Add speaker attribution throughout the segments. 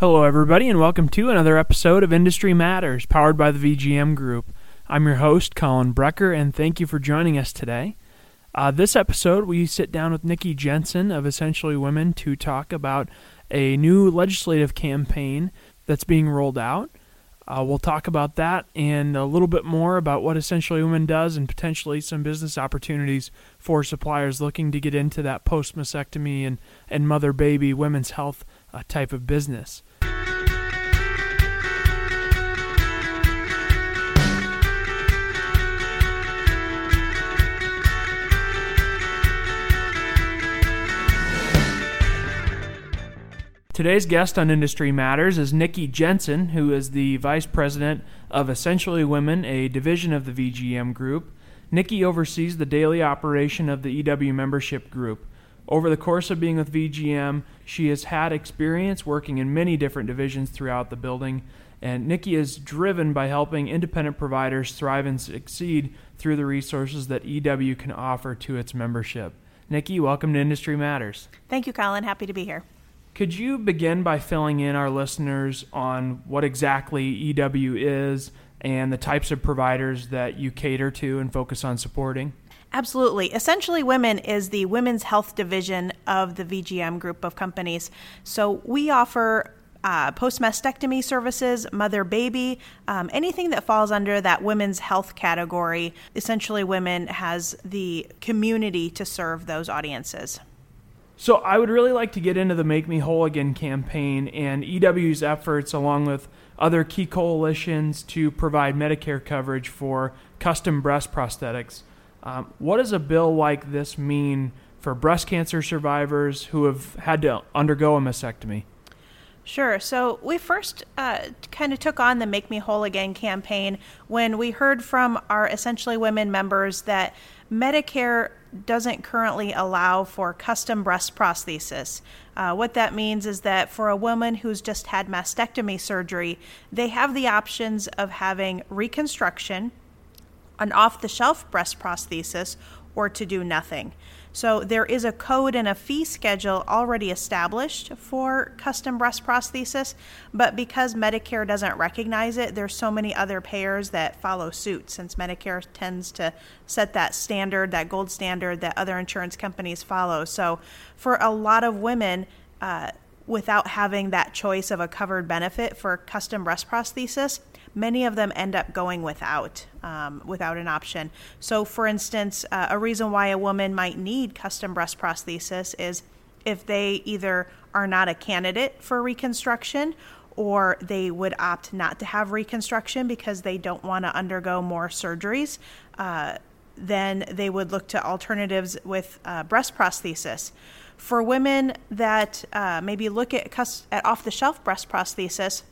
Speaker 1: Hello, everybody, and welcome to another episode of Industry Matters, powered by the VGM Group. I'm your host, Colin Brecker, and thank you for joining us today. Uh, this episode, we sit down with Nikki Jensen of Essentially Women to talk about a new legislative campaign that's being rolled out. Uh, we'll talk about that and a little bit more about what Essentially Women does and potentially some business opportunities for suppliers looking to get into that post mastectomy and, and mother baby women's health uh, type of business. Today's guest on Industry Matters is Nikki Jensen, who is the Vice President of Essentially Women, a division of the VGM Group. Nikki oversees the daily operation of the EW membership group. Over the course of being with VGM, she has had experience working in many different divisions throughout the building, and Nikki is driven by helping independent providers thrive and succeed through the resources that EW can offer to its membership. Nikki, welcome to Industry Matters.
Speaker 2: Thank you, Colin. Happy to be here.
Speaker 1: Could you begin by filling in our listeners on what exactly EW is and the types of providers that you cater to and focus on supporting?
Speaker 2: Absolutely. Essentially Women is the women's health division of the VGM group of companies. So we offer uh, post mastectomy services, mother baby, um, anything that falls under that women's health category. Essentially Women has the community to serve those audiences.
Speaker 1: So I would really like to get into the Make Me Whole Again campaign and EW's efforts along with other key coalitions to provide Medicare coverage for custom breast prosthetics. Um, what does a bill like this mean for breast cancer survivors who have had to undergo a mastectomy?
Speaker 2: Sure. So we first uh, kind of took on the Make Me Whole Again campaign when we heard from our Essentially Women members that Medicare doesn't currently allow for custom breast prosthesis. Uh, what that means is that for a woman who's just had mastectomy surgery, they have the options of having reconstruction, an off the shelf breast prosthesis, or to do nothing. So there is a code and a fee schedule already established for custom breast prosthesis, but because Medicare doesn't recognize it, there's so many other payers that follow suit since Medicare tends to set that standard, that gold standard that other insurance companies follow. So for a lot of women, uh, without having that choice of a covered benefit for custom breast prosthesis, many of them end up going without um, without an option. So, for instance, uh, a reason why a woman might need custom breast prosthesis is if they either are not a candidate for reconstruction or they would opt not to have reconstruction because they don't want to undergo more surgeries. Uh, then they would look to alternatives with uh, breast prosthesis. For women that uh, maybe look at, at off the shelf breast prosthesis,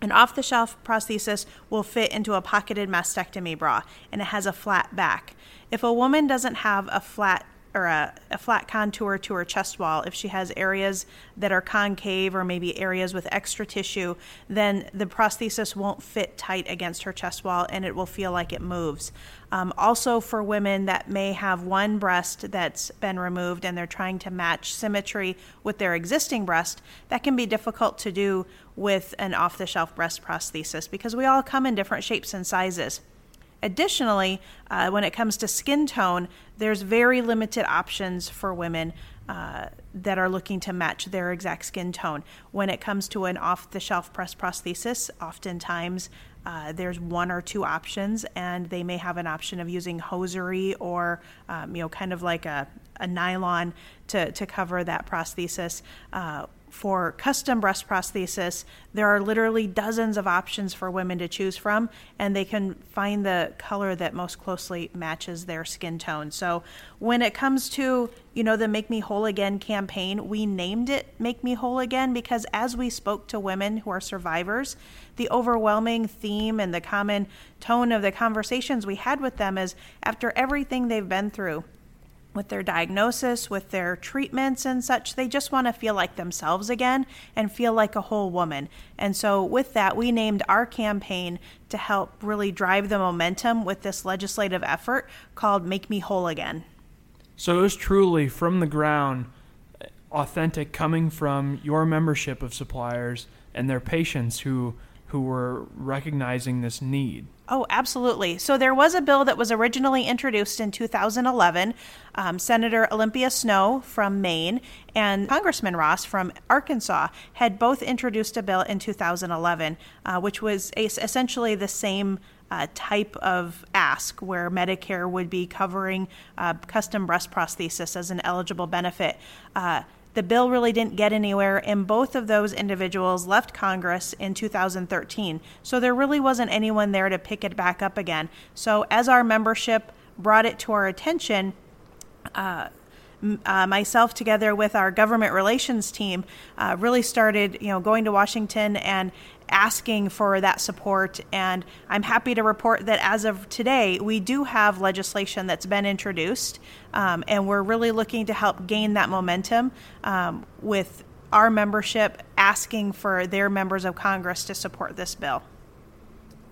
Speaker 2: an off the shelf prosthesis will fit into a pocketed mastectomy bra and it has a flat back. If a woman doesn't have a flat or a, a, flat contour to her chest wall, if she has areas that are concave or maybe areas with extra tissue, then the prosthesis won't fit tight against her chest wall and it will feel like it moves. Um, also, for women that may have one breast that's been removed and they're trying to match symmetry with their existing breast, that can be difficult to do with an off the shelf breast prosthesis because we all come in different shapes and sizes. Additionally, uh, when it comes to skin tone, there's very limited options for women uh, that are looking to match their exact skin tone. When it comes to an off the shelf breast prosthesis, oftentimes uh, there's one or two options, and they may have an option of using hosiery or, um, you know, kind of like a, a nylon to, to cover that prosthesis. For custom breast prosthesis, there are literally dozens of options for women to choose from, and they can find the color that most closely matches their skin tone. So, when it comes to you know the Make Me Whole Again campaign, we named it Make Me Whole Again because as we spoke to women who are survivors, the overwhelming theme and the common tone of the conversations we had with them is after everything they've been through with their diagnosis, with their treatments and such. They just want to feel like themselves again and feel like a whole woman. And so, with that, we named our campaign to help really drive the momentum with this legislative effort called Make Me Whole Again.
Speaker 1: So, it was truly from the ground authentic coming from your membership of suppliers and their patients who who were recognizing this need.
Speaker 2: Oh, absolutely. So there was a bill that was originally introduced in 2011. Um, Senator Olympia Snowe from Maine and Congressman Ross from Arkansas had both introduced a bill in 2011, uh, which was essentially the same uh, type of ask where Medicare would be covering uh, custom breast prosthesis as an eligible benefit. The bill really didn't get anywhere, and both of those individuals left Congress in 2013. So there really wasn't anyone there to pick it back up again. So as our membership brought it to our attention, uh, uh, myself together with our government relations team uh, really started you know going to washington and asking for that support. And i'm happy to report that as of today we do have legislation that's been introduced um, and we're really looking to help gain that momentum um, with our membership asking for their members of congress to support this bill.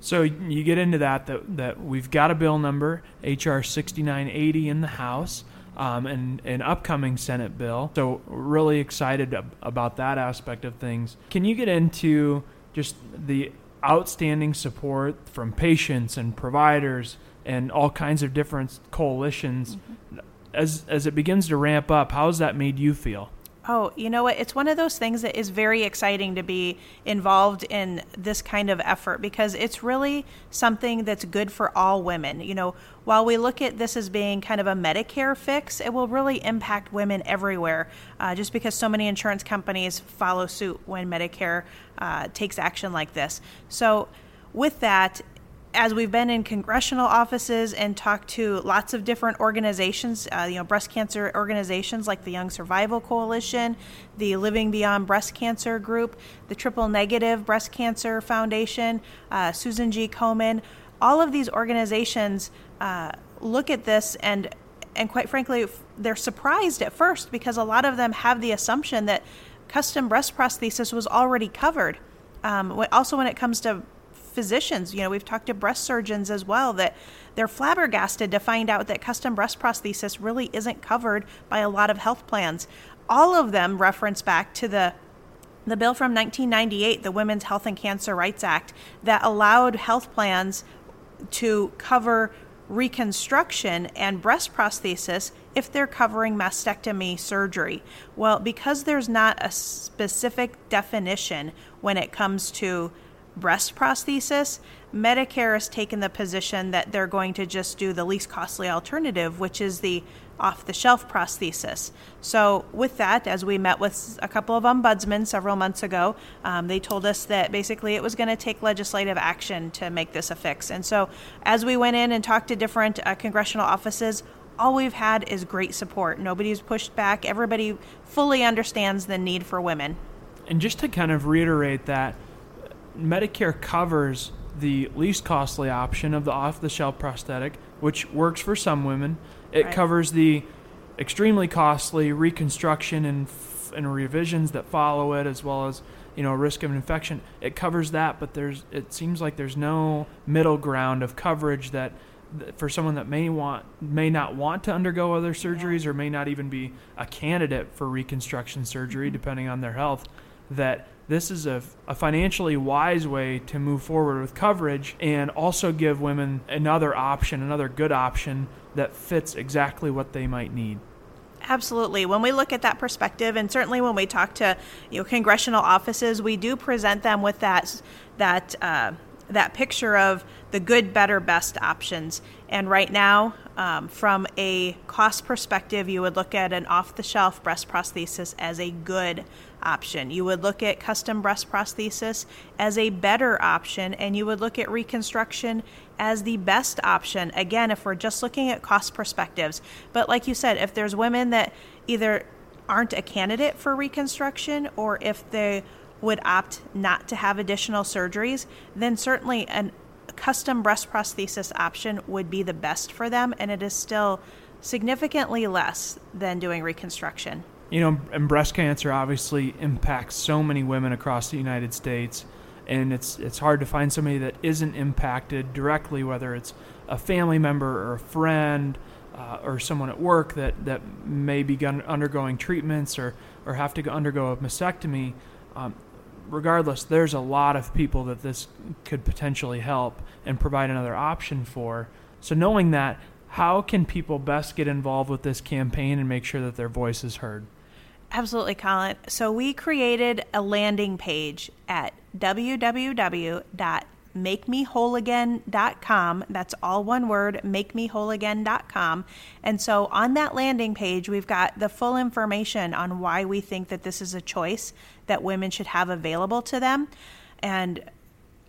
Speaker 1: So you get into that, that that we've got a bill number HR 6980 in the House um, and an upcoming Senate bill. So, really excited about that aspect of things. Can you get into just the outstanding support from patients and providers and all kinds of different coalitions mm-hmm. as as it begins to ramp up? How has that made you feel?
Speaker 2: Oh, you know what? It's one of those things that is very exciting to be involved in this kind of effort because it's really something that's good for all women. You know, while we look at this as being kind of a Medicare fix, it will really impact women everywhere uh, just because so many insurance companies follow suit when Medicare uh, takes action like this. So, with that, as we've been in congressional offices and talked to lots of different organizations, uh, you know, breast cancer organizations like the Young Survival Coalition, the Living Beyond Breast Cancer Group, the Triple Negative Breast Cancer Foundation, uh, Susan G. Komen, all of these organizations uh, look at this and and quite frankly, they're surprised at first because a lot of them have the assumption that custom breast prosthesis was already covered. Um, also, when it comes to physicians. You know, we've talked to breast surgeons as well that they're flabbergasted to find out that custom breast prosthesis really isn't covered by a lot of health plans. All of them reference back to the the bill from 1998, the Women's Health and Cancer Rights Act, that allowed health plans to cover reconstruction and breast prosthesis if they're covering mastectomy surgery. Well, because there's not a specific definition when it comes to breast prosthesis, Medicare has taken the position that they're going to just do the least costly alternative, which is the off the shelf prosthesis. So, with that, as we met with a couple of ombudsmen several months ago, um, they told us that basically it was going to take legislative action to make this a fix. And so, as we went in and talked to different uh, congressional offices, all we've had is great support. Nobody's pushed back. Everybody fully understands the need for women.
Speaker 1: And just to kind of reiterate that, Medicare covers the least costly option of the off the shelf prosthetic, which works for some women. It right. covers the extremely costly reconstruction and, and revisions that follow it, as well as you know risk of an infection. It covers that, but there's it seems like there's no middle ground of coverage that for someone that may want may not want to undergo other surgeries or may not even be a candidate for reconstruction surgery mm-hmm. depending on their health that this is a, a, financially wise way to move forward with coverage and also give women another option, another good option that fits exactly what they might need.
Speaker 2: Absolutely. When we look at that perspective, and certainly when we talk to you know congressional offices, we do present them with that that uh, that picture of the good, better, best options. And right now, um, from a cost perspective, you would look at an off-the-shelf breast prosthesis as a good option. You would look at custom breast prosthesis as a better option, and you would look at reconstruction as the best option. Again, if we're just looking at cost perspectives. But like you said, if there's women that either aren't a candidate for reconstruction or if they would opt not to have additional surgeries, then certainly a custom breast prosthesis option would be the best for them, and it is still significantly less than doing reconstruction.
Speaker 1: You know, and breast cancer obviously impacts so many women across the United States, and it's it's hard to find somebody that isn't impacted directly, whether it's a family member or a friend uh, or someone at work that that may be undergoing treatments or or have to undergo a mastectomy, um, regardless, there's a lot of people that this could potentially help and provide another option for. So, knowing that, how can people best get involved with this campaign and make sure that their voice is heard?
Speaker 2: Absolutely, Colin. So, we created a landing page at www.makemewholeagain.com. That's all one word, makemewholeagain.com. And so, on that landing page, we've got the full information on why we think that this is a choice that women should have available to them. And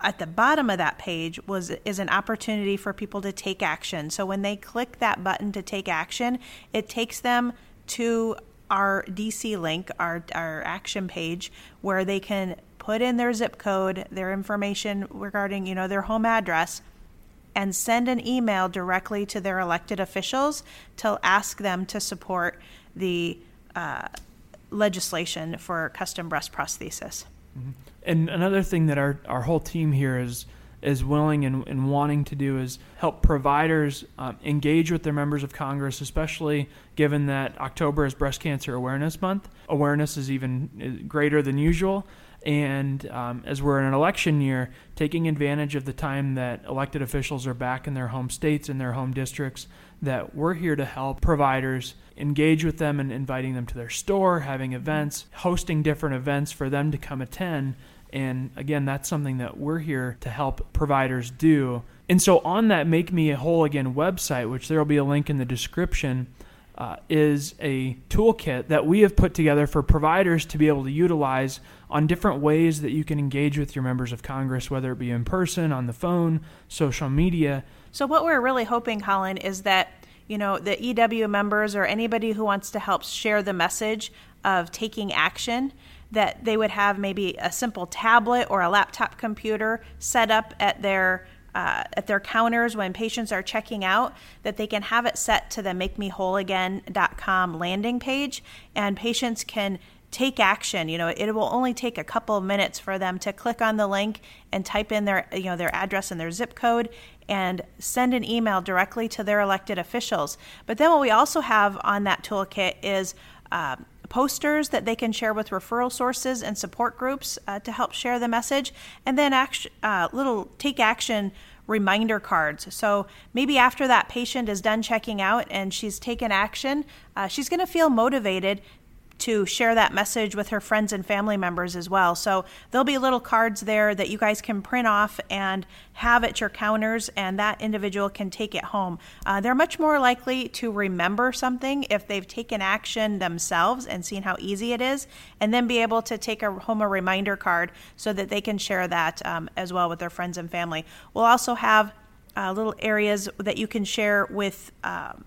Speaker 2: at the bottom of that page was is an opportunity for people to take action. So when they click that button to take action, it takes them to our DC link, our our action page where they can put in their zip code, their information regarding, you know, their home address and send an email directly to their elected officials to ask them to support the uh, legislation for custom breast prosthesis.
Speaker 1: Mm-hmm. And another thing that our, our whole team here is is willing and, and wanting to do is help providers um, engage with their members of Congress, especially given that October is Breast Cancer Awareness Month. Awareness is even uh, greater than usual. And um, as we're in an election year, taking advantage of the time that elected officials are back in their home states and their home districts, that we're here to help providers engage with them and inviting them to their store, having events, hosting different events for them to come attend. And again, that's something that we're here to help providers do. And so, on that Make Me a Whole Again website, which there will be a link in the description, uh, is a toolkit that we have put together for providers to be able to utilize on different ways that you can engage with your members of Congress, whether it be in person, on the phone, social media.
Speaker 2: So, what we're really hoping, Colin, is that you know the EW members or anybody who wants to help share the message of taking action that they would have maybe a simple tablet or a laptop computer set up at their uh, at their counters when patients are checking out that they can have it set to the makemewholeagain.com landing page and patients can take action. You know it will only take a couple of minutes for them to click on the link and type in their you know their address and their zip code and send an email directly to their elected officials. But then what we also have on that toolkit is uh, posters that they can share with referral sources and support groups uh, to help share the message, and then act, uh, little take action reminder cards. So maybe after that patient is done checking out and she's taken action, uh, she's going to feel motivated to share that message with her friends and family members as well. So there'll be little cards there that you guys can print off and have at your counters, and that individual can take it home. Uh, they're much more likely to remember something if they've taken action themselves and seen how easy it is, and then be able to take a, home a reminder card so that they can share that um, as well with their friends and family. We'll also have uh, little areas that you can share with. Um,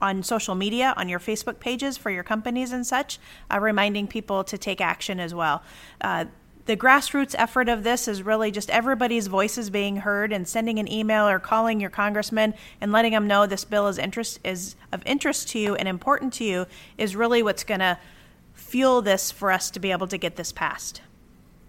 Speaker 2: on social media, on your Facebook pages for your companies and such, uh, reminding people to take action as well. Uh, the grassroots effort of this is really just everybody's voices being heard and sending an email or calling your congressman and letting them know this bill is interest is of interest to you and important to you is really what's going to fuel this for us to be able to get this passed.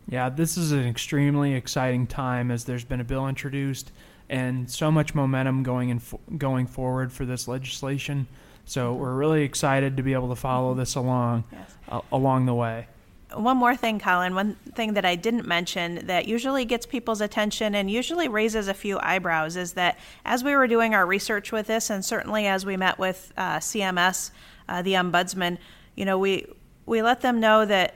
Speaker 1: Yeah, this is an extremely exciting time as there's been a bill introduced and so much momentum going in going forward for this legislation. So we're really excited to be able to follow this along yes. uh, along the way.
Speaker 2: One more thing, Colin. One thing that I didn't mention that usually gets people's attention and usually raises a few eyebrows is that as we were doing our research with this, and certainly as we met with uh, CMS, uh, the ombudsman, you know, we we let them know that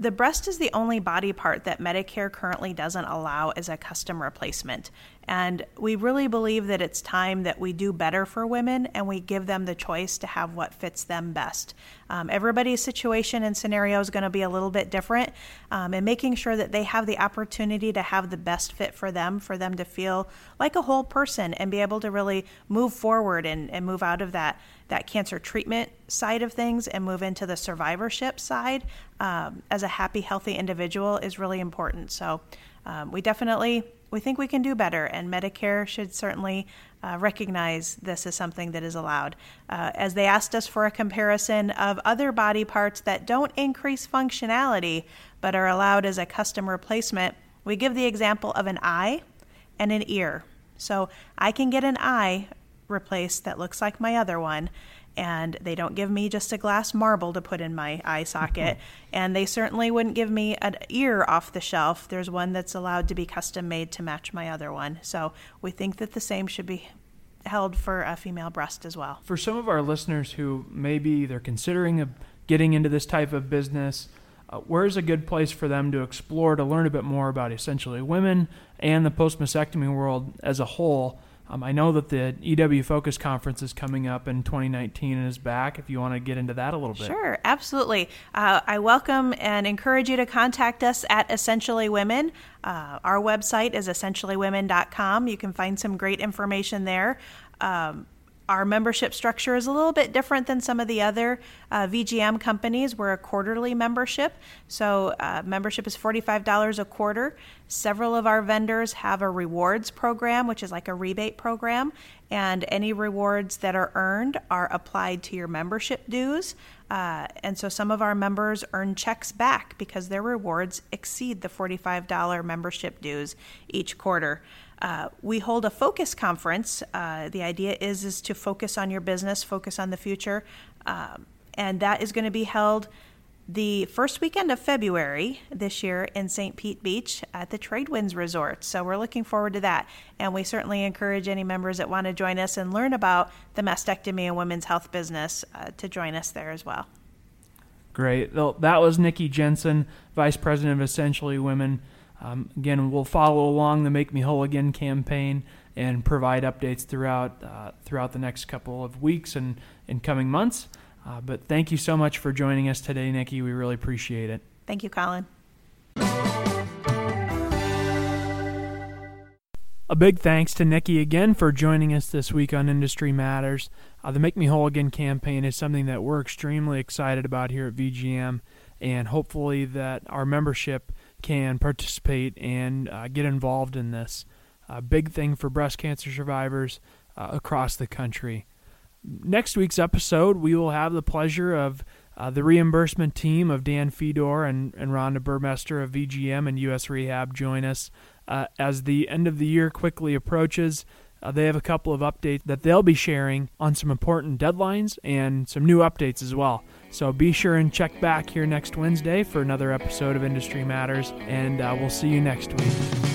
Speaker 2: the breast is the only body part that Medicare currently doesn't allow as a custom replacement. And we really believe that it's time that we do better for women and we give them the choice to have what fits them best. Um, everybody's situation and scenario is going to be a little bit different, um, and making sure that they have the opportunity to have the best fit for them, for them to feel like a whole person and be able to really move forward and, and move out of that that cancer treatment side of things and move into the survivorship side um, as a happy, healthy individual is really important. So um, we definitely we think we can do better, and Medicare should certainly uh, recognize this as something that is allowed. Uh, as they asked us for a comparison of other body parts that don't increase functionality but are allowed as a custom replacement, we give the example of an eye and an ear. So I can get an eye replaced that looks like my other one, and they don't give me just a glass marble to put in my eye socket, and they certainly wouldn't give me an ear off the shelf. There's one that's allowed to be custom made to match my other one. So we think that the same should be held for a female breast as well.
Speaker 1: For some of our listeners who maybe they're considering a, getting into this type of business, uh, where's a good place for them to explore to learn a bit more about essentially women and the post mastectomy world as a whole? Um, I know that the EW Focus Conference is coming up in 2019 and is back. If you want to get into that a little bit.
Speaker 2: Sure, absolutely. Uh, I welcome and encourage you to contact us at Essentially Women. Uh, our website is essentiallywomen.com. You can find some great information there. Um, our membership structure is a little bit different than some of the other uh, VGM companies. We're a quarterly membership, so uh, membership is $45 a quarter. Several of our vendors have a rewards program, which is like a rebate program, and any rewards that are earned are applied to your membership dues. Uh, and so some of our members earn checks back because their rewards exceed the $45 membership dues each quarter. Uh, we hold a focus conference. Uh, the idea is is to focus on your business, focus on the future, um, and that is going to be held the first weekend of February this year in St. Pete Beach at the Tradewinds Resort. So we're looking forward to that, and we certainly encourage any members that want to join us and learn about the mastectomy and women's health business uh, to join us there as well.
Speaker 1: Great. Well, That was Nikki Jensen, Vice President of Essentially Women. Um, again, we'll follow along the Make Me Whole Again campaign and provide updates throughout uh, throughout the next couple of weeks and in coming months. Uh, but thank you so much for joining us today, Nikki. We really appreciate it.
Speaker 2: Thank you, Colin.
Speaker 1: A big thanks to Nikki again for joining us this week on Industry Matters. Uh, the Make Me Whole Again campaign is something that we're extremely excited about here at VGM, and hopefully that our membership can participate and uh, get involved in this. A big thing for breast cancer survivors uh, across the country. Next week's episode, we will have the pleasure of uh, the reimbursement team of Dan Fedor and, and Ronda Buhrmester of VGM and US Rehab join us uh, as the end of the year quickly approaches. Uh, they have a couple of updates that they'll be sharing on some important deadlines and some new updates as well. So be sure and check back here next Wednesday for another episode of Industry Matters, and uh, we'll see you next week.